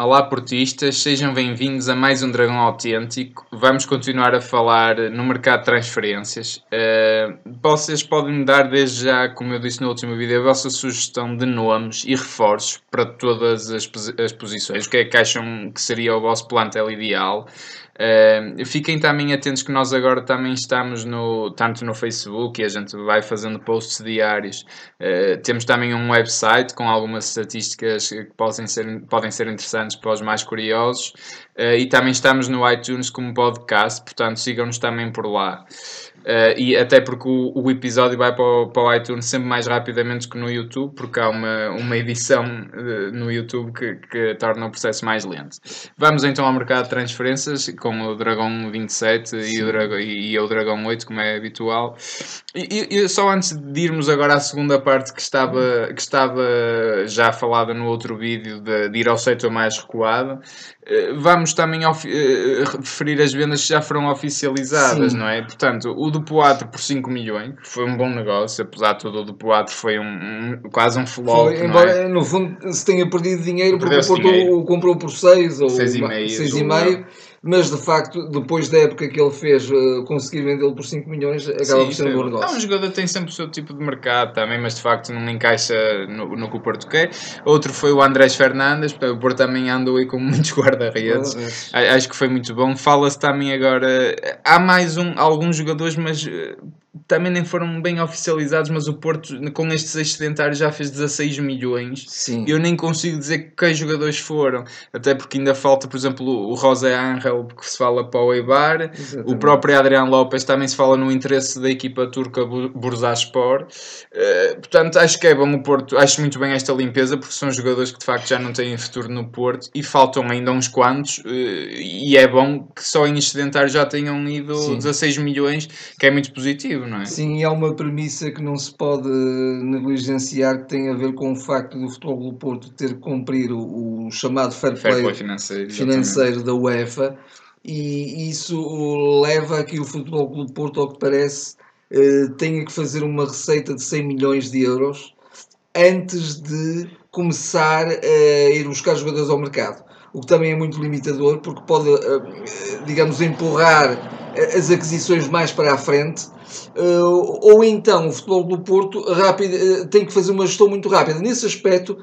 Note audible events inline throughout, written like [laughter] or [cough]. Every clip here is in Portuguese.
Olá, portistas, sejam bem-vindos a mais um Dragão Autêntico. Vamos continuar a falar no mercado de transferências. Uh, vocês podem me dar, desde já, como eu disse no último vídeo, a vossa sugestão de nomes e reforços para todas as, as posições. O que é que acham que seria o vosso plantel ideal? Uh, fiquem também atentos que nós agora também estamos no, tanto no Facebook e a gente vai fazendo posts diários. Uh, temos também um website com algumas estatísticas que podem ser, podem ser interessantes para os mais curiosos. Uh, e também estamos no iTunes como podcast, portanto sigam-nos também por lá. Uh, e até porque o, o, episódio vai para o, para o iTunes sempre mais rapidamente que no YouTube, porque há uma, uma edição uh, no YouTube que, que torna o processo mais lento. Vamos então ao mercado de transferências com o Dragão 27 e o, Dragão, e, e o Dragão 8, como é habitual. E, e, só antes de irmos agora à segunda parte que estava, que estava já falada no outro vídeo de, de ir ao setor mais recuado, uh, vamos também referir as vendas que já foram oficializadas, Sim. não é? Portanto, o do Poatro por 5 milhões, que foi um bom negócio, apesar de tudo, o do Poatro foi um, um, quase um flop. Foi, embora é? no fundo se tenha perdido dinheiro porque o Porto comprou por 6 ou 6,5 mas de facto, depois da época que ele fez, uh, conseguir vendê-lo por 5 milhões acaba Sim, por ser um bom negócio. É um jogador que tem sempre o seu tipo de mercado também, mas de facto não encaixa no, no que o Porto quer. Outro foi o Andrés Fernandes, o Porto também andou aí com [laughs] muitos guarda-redes. Acho que foi muito bom. Fala-se também agora. Há mais um, alguns jogadores, mas eh, também nem foram bem oficializados, mas o Porto, com estes excedentários, já fez 16 milhões. Sim. Eu nem consigo dizer que jogadores foram, até porque ainda falta, por exemplo, o José Ángel, que se fala para o Eibar, Exatamente. o próprio Adriano Lopes também se fala no interesse da equipa turca Bursaspor. Uh, portanto, acho que é bom o Porto, acho muito bem esta limpeza, porque são jogadores que de facto já não têm futuro no Porto e faltam ainda uns quantos, uh, e é bom que só em excedentários já tenham ido Sim. 16 milhões, que é muito positivo não é? Sim, e há uma premissa que não se pode negligenciar que tem a ver com o facto do Futebol do Porto ter que cumprir o, o chamado fair play, fair play financeiro, financeiro da UEFA e isso leva a que o Futebol do Porto, ao que parece, eh, tenha que fazer uma receita de 100 milhões de euros antes de começar a ir buscar jogadores ao mercado. O que também é muito limitador, porque pode, eh, digamos, empurrar as aquisições mais para a frente ou então o futebol do Porto rápido, uh, tem que fazer uma gestão muito rápida. Nesse aspecto,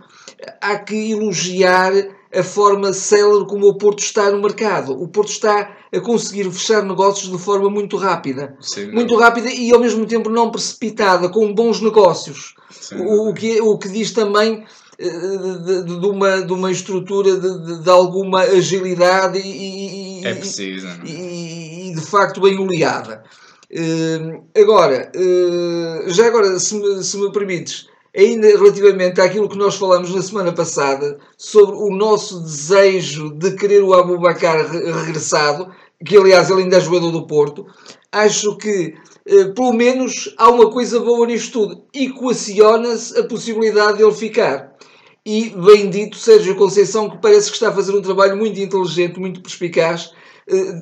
há que elogiar a forma célere como o Porto está no mercado. O Porto está a conseguir fechar negócios de forma muito rápida. Sim, muito rápida e ao mesmo tempo não precipitada, com bons negócios. o, o, que, o que diz também eh, de, de, de, uma, de uma estrutura de, de alguma agilidade e, é preciso, e, e, e de facto bem oleada. Uh, agora, uh, já agora, se me, se me permites, ainda relativamente àquilo que nós falamos na semana passada sobre o nosso desejo de querer o Abubacar regressado, que aliás ele ainda é jogador do Porto, acho que uh, pelo menos há uma coisa boa nisto tudo. Equaciona-se a possibilidade de ele ficar. E bem dito Sérgio Conceição, que parece que está a fazer um trabalho muito inteligente, muito perspicaz, eh,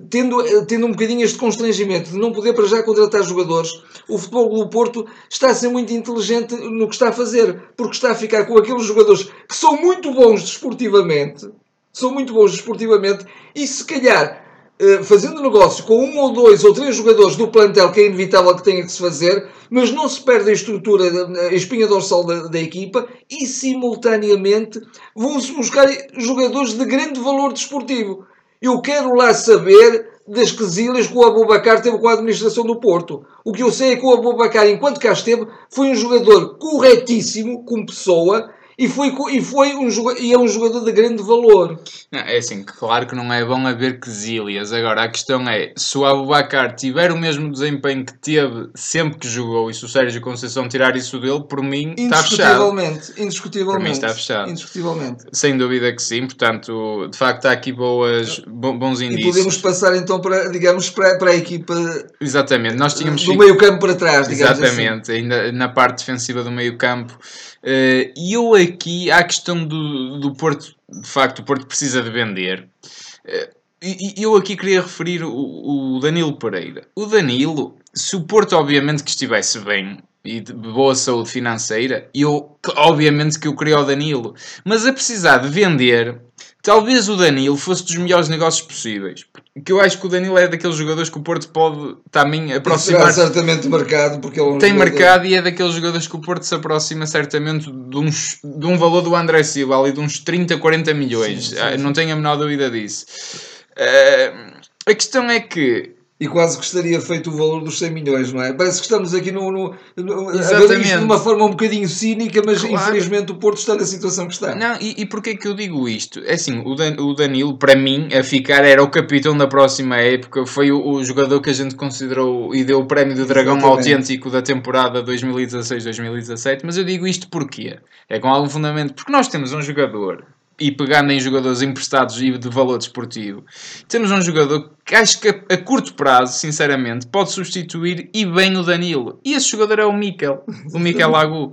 tendo, eh, tendo um bocadinho este constrangimento de não poder para já contratar jogadores, o Futebol do Porto está a ser muito inteligente no que está a fazer, porque está a ficar com aqueles jogadores que são muito bons desportivamente, são muito bons desportivamente, e se calhar eh, fazendo negócio com um ou dois ou três jogadores do plantel que é inevitável que tenha que se fazer, mas não se perde a estrutura, a espinha dorsal da, da equipa e simultaneamente vão-se buscar jogadores de grande valor desportivo. Eu quero lá saber das quesilhas que o Abubacar teve com a administração do Porto. O que eu sei é que o Abubacar, enquanto cá esteve, foi um jogador corretíssimo como pessoa e foi, e foi um, e é um jogador de grande valor. Não, é assim, claro que não é bom haver quesilhas. Agora, a questão é, se o Abubacar tiver o mesmo desempenho que teve sempre que jogou e se o Sérgio Conceição tirar isso dele, por mim está fechado. Indiscutivelmente. Indiscutivelmente. Por mim está fechado. Indiscutivelmente. Sem dúvida que sim. Portanto, de facto, há aqui boas, bons indícios. E podemos passar então para, digamos, para, para a equipa... Exatamente. Nós tínhamos... Do meio campo para trás, digamos. Exatamente. Assim. Ainda na parte defensiva do meio campo e eu aqui, a questão do, do Porto, de facto, o Porto precisa de vender. Uh, e eu aqui queria referir o, o, Danilo Pereira. O Danilo, se o Porto obviamente que estivesse bem e de boa saúde financeira, eu obviamente que eu queria o Danilo. Mas a precisar de vender, Talvez o Danilo fosse dos melhores negócios possíveis. Que eu acho que o Danilo é daqueles jogadores que o Porto pode também aproximar. Será certamente marcado porque ele é um Tem jogador- marcado e é daqueles jogadores que o Porto se aproxima certamente de, uns, de um valor do André Silva, ali de uns 30, 40 milhões. Sim, sim, Ah, sim. Não tenho a menor dúvida disso. Ah, a questão é que E quase que estaria feito o valor dos 100 milhões, não é? Parece que estamos aqui no, no, no, a ver Exatamente. isto de uma forma um bocadinho cínica, mas Claro. infelizmente o Porto está na situação que está. Não, e, e porquê que eu digo isto? É assim, o, Dan- o Danilo, para mim, a ficar, era o capitão da próxima época. Foi o, o jogador que a gente considerou e deu o prémio do Dragão Exatamente. autêntico da temporada 2016-2017. Mas eu digo isto porquê? É com algum fundamento. Porque nós temos um jogador, e pegando em jogadores emprestados e de valor desportivo, temos um jogador que acho que a, curto prazo, sinceramente, pode substituir e bem o Danilo. E esse jogador é o Mikel, o Mikel [laughs] Lagu.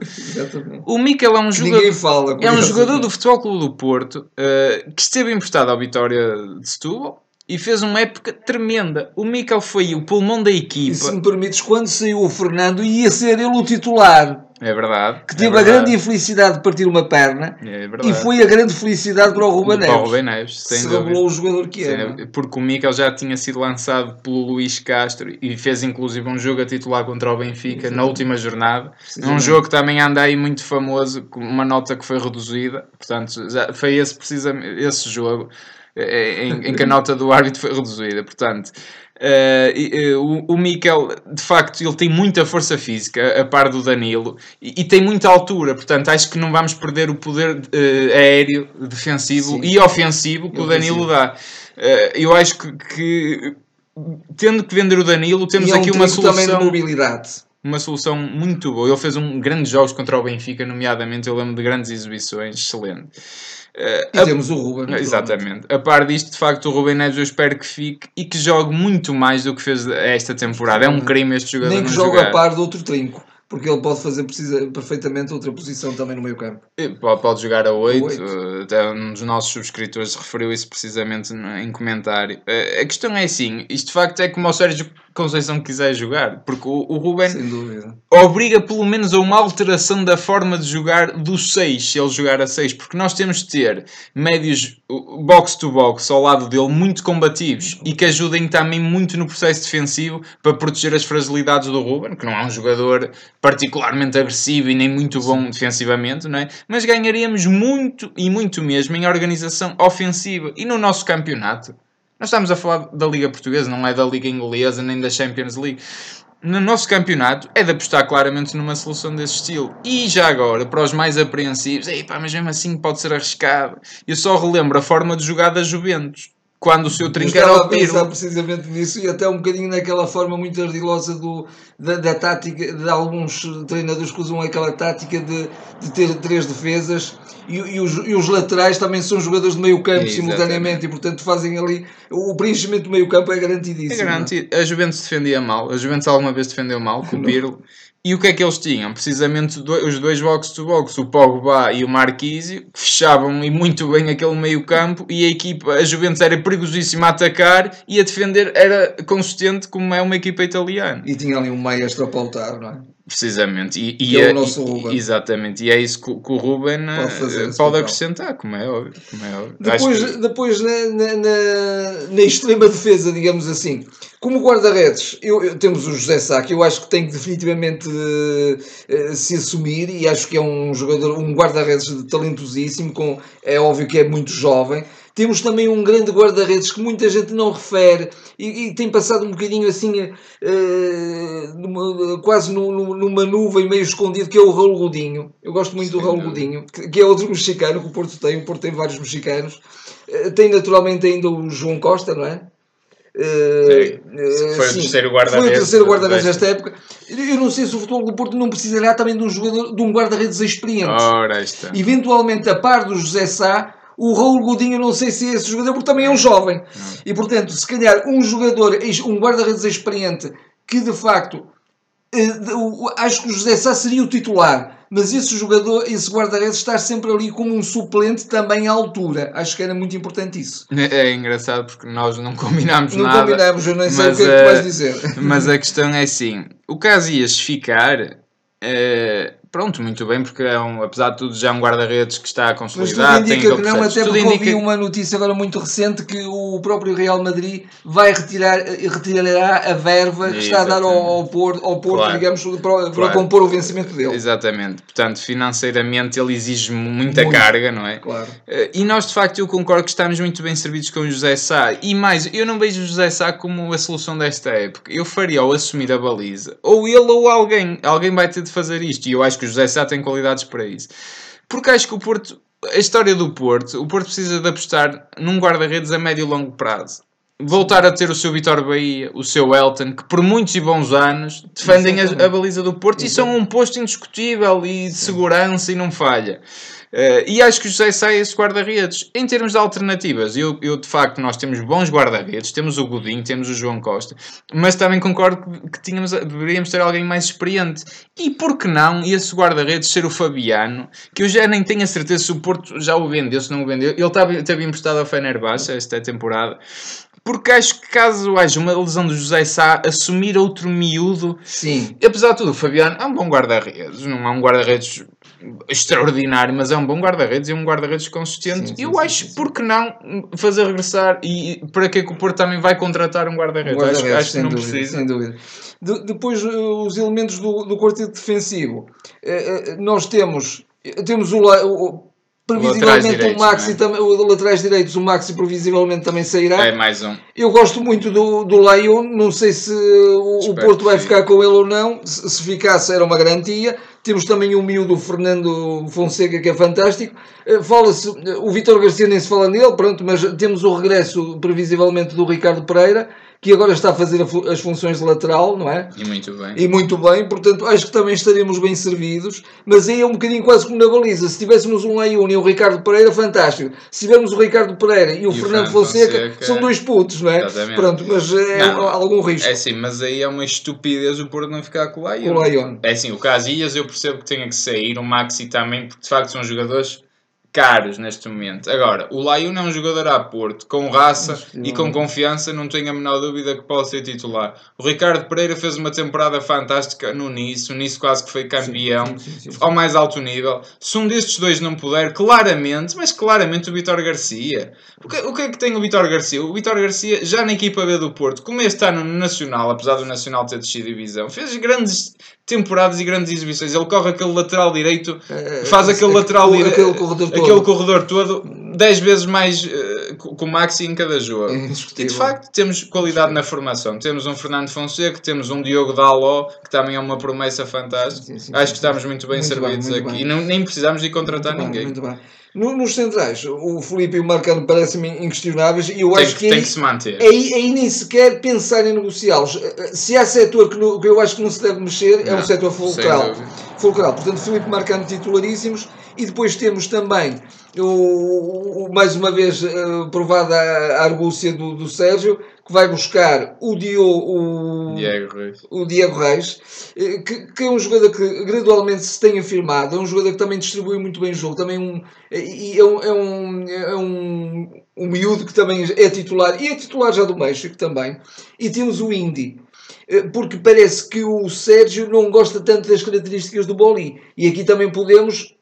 O Mikel é um jogador. Fala. É um jogador do Futebol Clube do Porto eh, que esteve emprestado ao Vitória de Setúbal e fez uma época tremenda. O Mikel foi o pulmão da E equipa. se me permites, quando saiu o Fernando, ia ser ele o titular, É verdade. que é teve a verdade, grande infelicidade de partir uma perna É e foi a grande felicidade para o Ruben Para o Neves. Rubem Neves, sem se dúvida. revelou o jogador que Sem é. Porque o Mikel já tinha sido lançado pelo Luís Castro e fez inclusive um jogo a titular contra o Benfica na última jornada. É um jogo que também anda aí muito famoso, com uma nota que foi reduzida. Portanto, já foi esse, precisamente, esse jogo eh, em, em que a nota do árbitro foi reduzida. Portanto, eh, o, o Mikel, de facto, ele tem muita força física, a par do Danilo, e, e tem muita altura. Portanto, acho que não vamos perder o poder eh, aéreo, defensivo Sim. e ofensivo que E o Danilo ofensivo. dá. Eu acho que, que, tendo que vender o Danilo, temos e é um aqui uma trinco também de solução mobilidade. uma solução muito boa. Ele fez um grandes jogos contra o Benfica, nomeadamente eu lembro de grandes exibições, excelente. Eh, a- temos o Ruben. Exatamente. A par disto, de facto, o Rubem Neves eu espero que fique e que jogue muito mais do que fez esta temporada. É um crime este jogador Nem que jogue jogar. a par de outro trinco. Porque ele pode fazer precisa, perfeitamente outra posição também no meio campo. Eh, Pode, pode jogar a 8, oito. até um dos nossos subscritores referiu isso precisamente em comentário. Eh, A questão é assim, isto de facto é como o Sérgio Conceição quiser jogar, porque o, o Ruben obriga pelo menos a uma alteração da forma de jogar do 6, se ele jogar a 6, porque nós temos de ter médios box to box ao lado dele muito combativos e que ajudem também muito no processo defensivo para proteger as fragilidades do Ruben, que não é um jogador particularmente agressivo e nem muito bom defensivamente, não é? mas ganharíamos muito e muito mesmo em organização ofensiva e no nosso campeonato. Nós estamos a falar da Liga Portuguesa, não é da Liga Inglesa nem da Champions League no nosso campeonato é de apostar claramente numa solução desse estilo. E já agora, para os mais apreensivos, Ei, pá, mas mesmo assim pode ser arriscado. Eu só relembro a forma de jogar da Juventus. Quando o seu Eu trinco era estava o a pensar Pirlo. precisamente nisso e até um bocadinho naquela forma muito ardilosa do, da, da tática de alguns treinadores que usam aquela tática de, de ter três defesas e, e os, e os laterais também são jogadores de meio campo Exatamente. simultaneamente e portanto fazem ali o preenchimento do meio campo é É garantidíssimo. garantido. A Juventus defendia mal. A Juventus alguma vez defendeu mal com o Pirlo. E o que é que eles tinham? Precisamente os dois box-to-box, o Pogba e o Marquise, que fechavam e muito bem aquele meio campo e a equipa, a Juventus era perigosíssima a atacar e a defender era consistente como é uma equipa italiana. E tinha ali um maestro a pautar, não é? Precisamente. E, e é o é- nosso e- Ruben. Exatamente. E é isso que, o- que o Ruben eh, Pode fazer esse pode acrescentar, como é óbvio. Como é óbvio. Depois, que- depois na, na, na- na extrema defesa, digamos assim, como guarda-redes, eu, eu- temos o José Sá, que eu acho que tem que definitivamente eh, eh, se assumir e acho que é um jogador, um guarda-redes talentosíssimo, com, é óbvio que é muito jovem. Temos também um grande guarda-redes que muita gente não refere e, e tem passado um bocadinho assim, eh, numa- quase nu- nu- numa nuvem meio escondido, que é o Raul Godinho. Eu gosto muito do Sem Raul. Godinho, que, que é outro mexicano que o Porto tem. O Porto tem vários mexicanos. Eh, Tem naturalmente ainda o João Costa, não é? Eh, Foi o sim, terceiro guarda-redes Foi o terceiro guarda-redes desta. desta época. Eu não sei se o futebol do Porto não precisará também de um jogador, de um guarda-redes experiente. Ora, está. Eventualmente, a par do José Sá, o Raul Godinho, eu não sei se é esse jogador, porque também é um jovem. E portanto, se calhar um jogador, um guarda-redes experiente, que de facto eh, acho que o José Sá seria o titular, mas esse jogador, esse guarda-redes, estar sempre ali como um suplente também à altura. Acho que era muito importante isso. É engraçado porque nós não combinámos Não nada. combinamos, eu nem sei o que é que tu vais dizer. [laughs] Mas a questão é assim: o Casillas ficar, eh, pronto, muito bem, porque é um, apesar de tudo já é um guarda-redes que está Mas tudo consolidado. indica que não, até porque ouvi indica- uma notícia agora muito recente que o próprio Real Madrid vai retirar, eh, retirará a verba que está a dar ao, ao Porto, ao Porto Claro. digamos, para, para Claro. compor o vencimento dele. Exatamente. Portanto, financeiramente ele exige muita Muito. carga, não é? Claro. Eh, E nós, de facto, eu concordo que estamos muito bem servidos com o José Sá. E mais, eu não vejo o José Sá como a solução desta época. Eu faria ao assumir a baliza. Ou ele ou alguém. Alguém vai ter de fazer isto. E eu acho que o José Sá tem qualidades para isso. Porque acho que o Porto... A história do Porto, o Porto precisa de apostar num guarda-redes a médio e longo prazo. Voltar a ter o seu Vitor Bahia, o seu Elton, que por muitos e bons anos defendem a, a baliza do Porto e são um posto indiscutível e de segurança e não falha. Eh, e acho que o José Sá é esse guarda-redes. Em termos de alternativas, eu, eu de facto, nós temos bons guarda-redes, temos o Godinho, temos o João Costa, mas também concordo que, tínhamos, deveríamos ter alguém mais experiente. E por que não esse guarda-redes ser o Fabiano, que eu já nem tenho a certeza se o Porto já o vendeu, se não o vendeu. Ele estava, teve emprestado ao Fenerbahçe esta temporada. Porque acho que caso haja uma lesão do José Sá, assumir outro miúdo Sim. Apesar de tudo, o Fabiano é um bom guarda-redes, não é um guarda-redes extraordinário, mas é um bom guarda-redes e um guarda-redes consistente. Sim, sim, Eu sim, acho, por que não fazer regressar? E para que é que o Porto também vai contratar um guarda-redes? acho, Guarda-redes, acho que sem não dúvida, precisa. sem dúvida. De- depois, eh, os elementos do, do quarteto defensivo. Eh, eh, nós temos, temos o, o- previsivelmente o direitos, Maxi, é? também, o laterais direitos, o Maxi previsivelmente também sairá. É mais um. Eu gosto muito do, do Lyon, não sei se o, o Porto vai ficar com ele ou não. Se, se ficasse, era uma garantia. Temos também o miúdo Fernando Fonseca, que é fantástico. Eh, Fala-se, eh, o Vitor Garcia nem se fala nele, pronto, mas temos o regresso, previsivelmente, do Ricardo Pereira, que agora está a fazer as funções de lateral, não é? E muito bem. E muito bem, portanto, acho que também estaremos bem servidos. Mas aí é um bocadinho quase como na baliza. Se tivéssemos um Lyon e o Ricardo Pereira, fantástico. Se tivermos o Ricardo Pereira e o, E o Fernando Fernando Fonseca, Fonseca, são dois putos, não é? exatamente. Pronto, mas é Não, algum risco. É sim, mas aí é uma estupidez o Porto não ficar com o. Com o. É assim, o Casillas eu percebo que tenha que sair, o Maxi também, porque de facto são jogadores caros neste momento. Agora, o Lyon é um jogador a Porto, com raça e com confiança, não tenho a menor dúvida que pode ser titular. O Ricardo Pereira fez uma temporada fantástica no Nice, o Nice quase que foi campeão, Sim, sim, sim, ao mais alto nível. Se um destes dois não puder, claramente, mas claramente o Vitor Garcia. O que, o que é que tem o Vitor Garcia? O Vitor Garcia, já na equipa B do Porto, como este ano no Nacional, apesar do Nacional ter descido divisão, fez grandes temporadas e grandes exibições. Ele corre aquele lateral direito, Eh, faz aquele eh, lateral direito, aquele todo. aquele corredor todo, 10 vezes mais eh, co- com o Maxi em cada jogo. É E de facto temos qualidade na formação. Temos um Fernando Fonseca, temos um Diogo Daló, que também é uma promessa fantástica. Sim, sim, Acho sim, que estamos muito bem Muito servidos bem, muito aqui. bem. E não, nem precisamos de contratar Muito ninguém. muito bem. No- nos centrais, o Felipe e o Marcano parecem-me inquestionáveis e eu Tem, acho que, que aí, que se manter. aí, aí nem sequer pensar em negociá-los. Eh, Se há setor que, no- que eu acho que não se deve mexer, é Não, o setor sem fulcral. fulcral. Portanto, Felipe Marcano titularíssimos e depois temos também o, o- mais uma vez eh, provada a argúcia do, do Sérgio que vai buscar o, Dio, o, Diego Reis. o Diego Reis, eh, que, que é um jogador que gradualmente se tem afirmado, é um jogador que também distribui muito bem o jogo, também um, e é um, é um, é um, um miúdo que também é titular, e é titular já do México também, e temos o Indy, porque parece que o Sérgio não gosta tanto das características do Boli, e aqui também podemos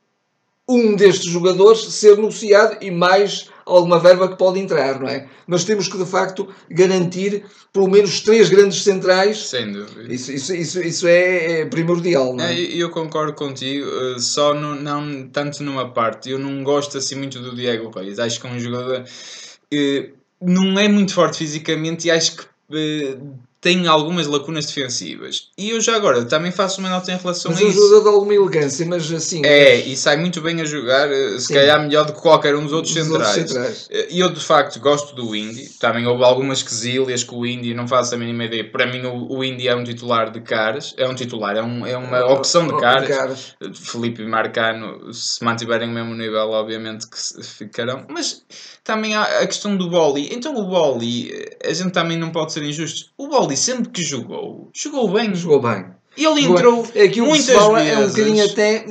um destes jogadores ser negociado e mais alguma verba que pode entrar, não é? Mas temos que de facto garantir pelo menos três grandes centrais Sem dúvida. isso, isso, isso, isso é, é primordial, não É, é? eu concordo contigo, eh, só no- não tanto numa parte. Eu não gosto assim muito do Diego Reis. Acho que é um jogador que não é muito forte fisicamente e acho que eh, tem algumas lacunas defensivas. E eu já agora também faço uma nota em relação Mas a é isso. jogador de alguma elegância, mas assim. É, e sai muito bem a jogar, eh, se Sim. calhar melhor do que qualquer um dos outros dos outros centrais. centrais. Eh, E eu de facto gosto do Indy. Também houve algumas quesilhas com o Indy, não faço a mínima ideia. Para mim, o, o Indy é um titular de caras. É um titular, é, um, é uma opção de caras. Felipe e Marcano, se mantiverem o mesmo nível, obviamente que ficarão. Mas também há a questão do Boli. Então o Boli, a gente também não pode ser injusto. O Boli, sempre que jogou, jogou bem. Jogou bem. Ele entrou é aquilo que muitas se fala, vezes. é um bocadinho até.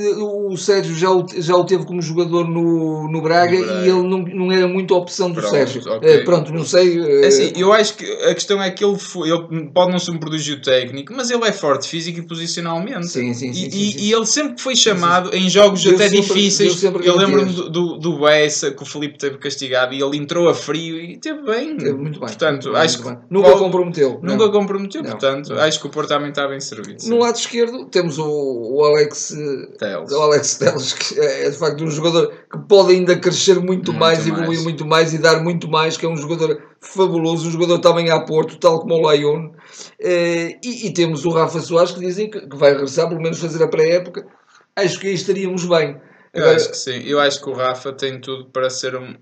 O Sérgio já o, já o teve como jogador no, no Braga, No Braga. e ele não, não era muito a opção do Pronto, Sérgio. ok. Eh, pronto, não sei. eh, É assim, eu acho que a questão é que ele, foi, ele pode não ser um prodígio técnico, mas ele é forte físico e posicionalmente. Sim, sim, sim, e, sim, e- sim. e ele sempre foi chamado em jogos até sempre- difíceis. Eu lembro-me do, do, do Bessa, que o Felipe teve castigado e ele entrou a frio e teve bem. Teve muito bem. Portanto, muito bem, acho muito que bem. Nunca comprometeu. nunca não. comprometeu. Não, Portanto, não. acho que o Porto também está bem servido. No lado esquerdo temos o, o Alex. Teles. O Alex que é de facto um jogador que pode ainda crescer muito, Muito mais, mais. evoluir muito mais e dar muito mais, que é um jogador fabuloso, um jogador também a Porto, tal como o Lyon. Eh, E, e temos o Rafa Soares que dizem que, que vai regressar, pelo menos fazer a pré-época. Acho que aí estaríamos bem. Eu Agora, acho que sim. Eu acho que o Rafa tem tudo para ser um.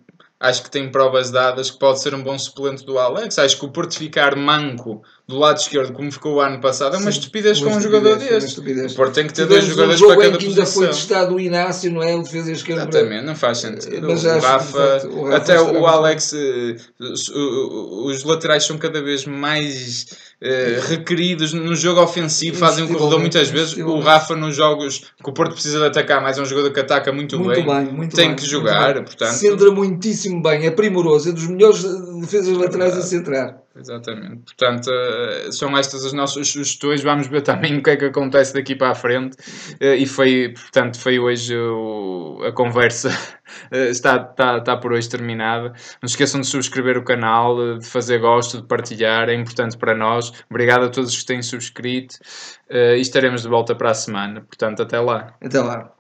Acho que tem provas dadas que pode ser um bom suplente do Alex. Acho que o Porto ficar manco do lado esquerdo, como ficou o ano passado, é uma Sim, estupidez com um jogador deste. O Porto tem que ter dois jogadores um para cada que ainda foi posição. testado o Inácio, não é? O defesa esquerda. Exatamente, não faz sentido. Mas o, Rafa, facto, o Rafa até o Alex, eh, os laterais são cada vez mais eh, requeridos no jogo ofensivo, fazem um corredor muitas vezes. O. Rafa, nos jogos que o Porto precisa de atacar, mais é um jogador que ataca muito, Muito bem, muito tem bem, que jogar, bem. portanto. Centra muitíssimo bem, é primoroso, é dos melhores defesas laterais a centrar. Exatamente. Portanto, eh, são estas as nossas sugestões. Vamos ver também o que é que acontece daqui para a frente. Eh, E foi, portanto, foi hoje a conversa. [laughs] eh, Está, está, está por hoje terminada. Não se esqueçam de subscrever o canal, de fazer gosto, de partilhar. É importante para nós. Obrigado a todos que têm subscrito. E estaremos de volta para a semana. Portanto, até lá. Até lá.